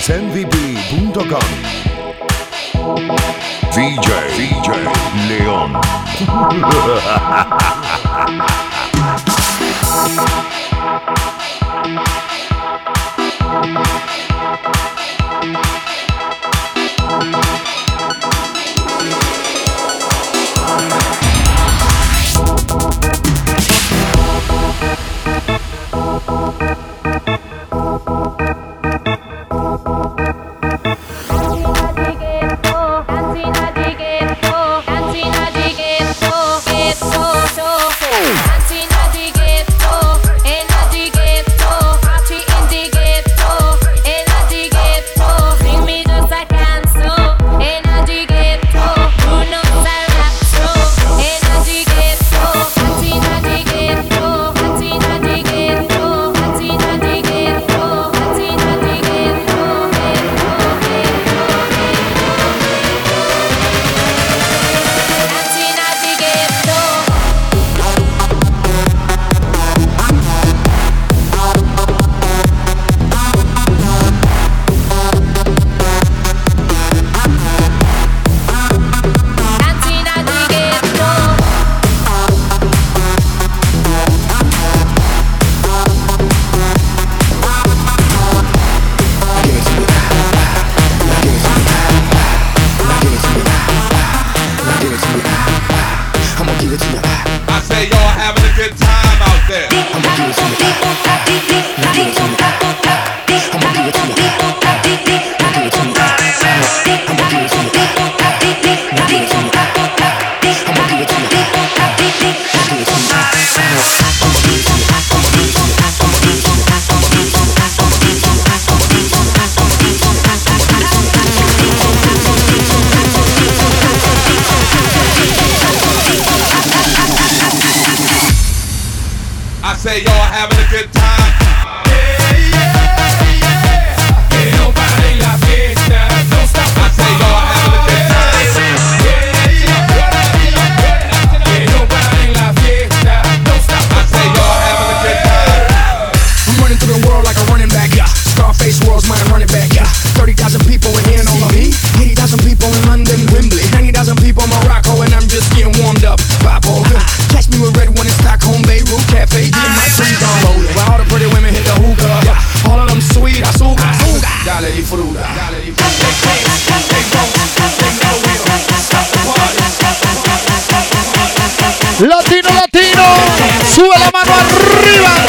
mixmvp.com DJ DJ Leon say y'all having a good time. Latino, latino. Sube la mano arriba.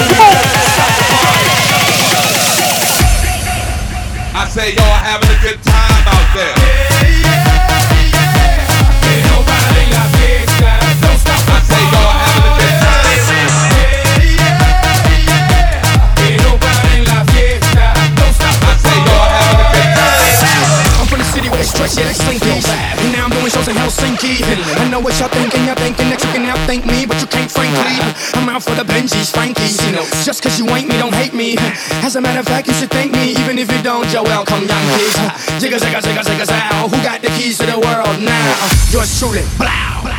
the Benji's, Frankie's. You just cause you ain't me, don't hate me. As a matter of fact, you should thank me, even if you don't. Joel, come Yankees. Jigga, zigga, zigga, zigga, zow. Who got the keys to the world now? Yours truly, blow.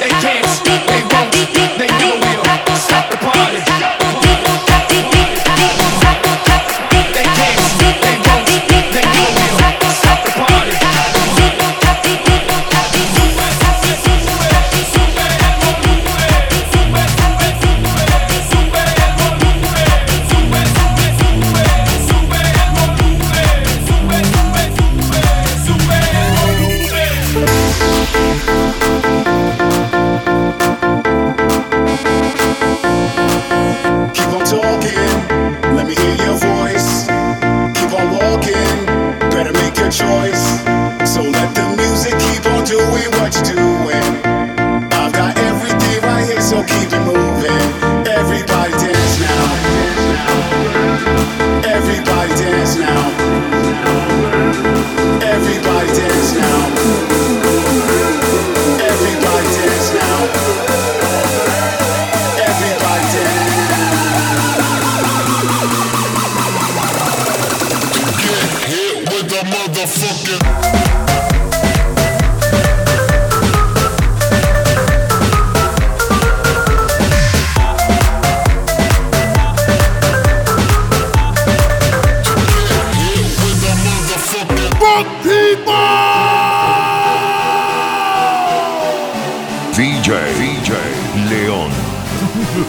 They can't, they won't, they never will. Stop the party.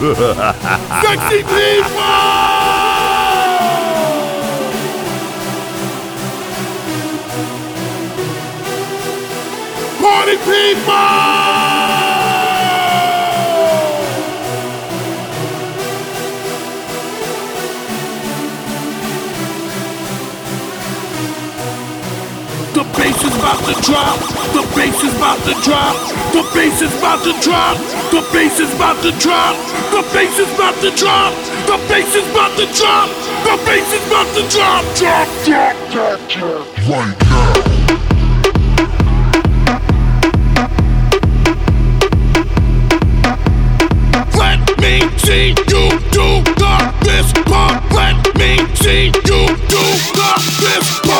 Sexy people! Party people! The bass is about to drop. Bass is about to drop. The bass is about to drop. The bass is about to drop. The bass is about to drop. The bass is about to drop. The bass is about to drop. Drop, drop, drop, drop. Right now. Me see you do the fist pump. Let me see you do the fist pump.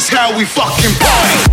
Is how we fucking party.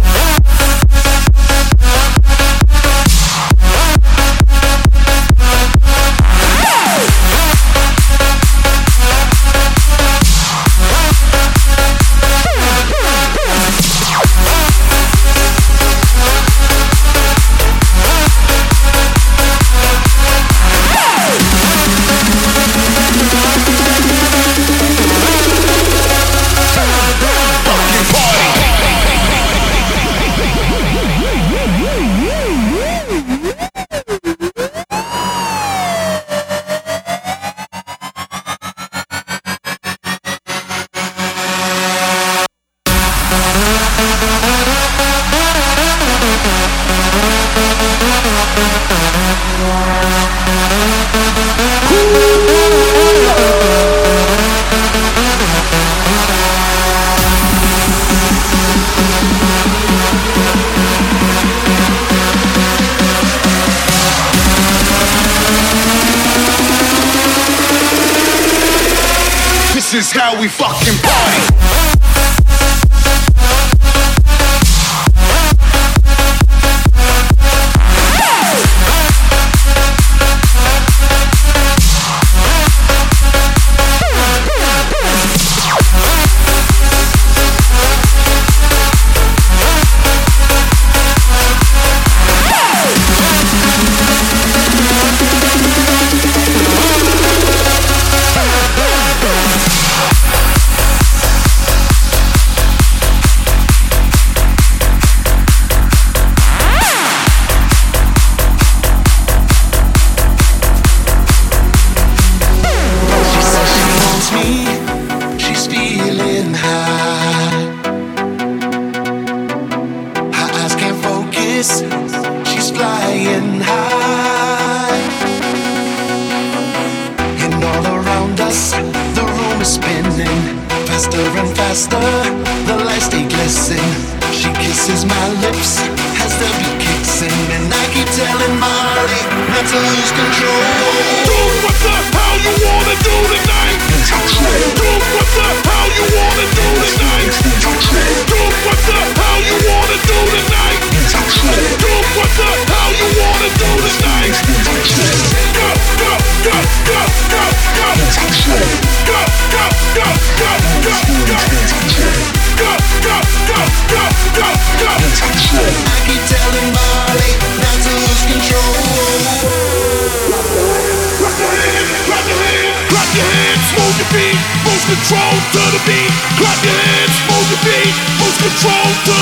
We fucking not to lose control. Do what the hell you wanna do tonight. Do what the hell you wanna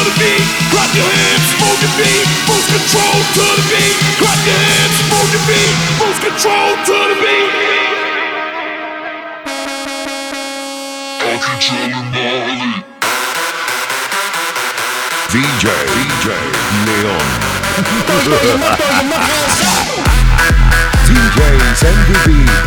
the beat. Clap your hands, move your feet, lose control to the beat. Clap your hands, move your feet, lose control to the beat. DJ, DJ, Leon. DJsMVB.com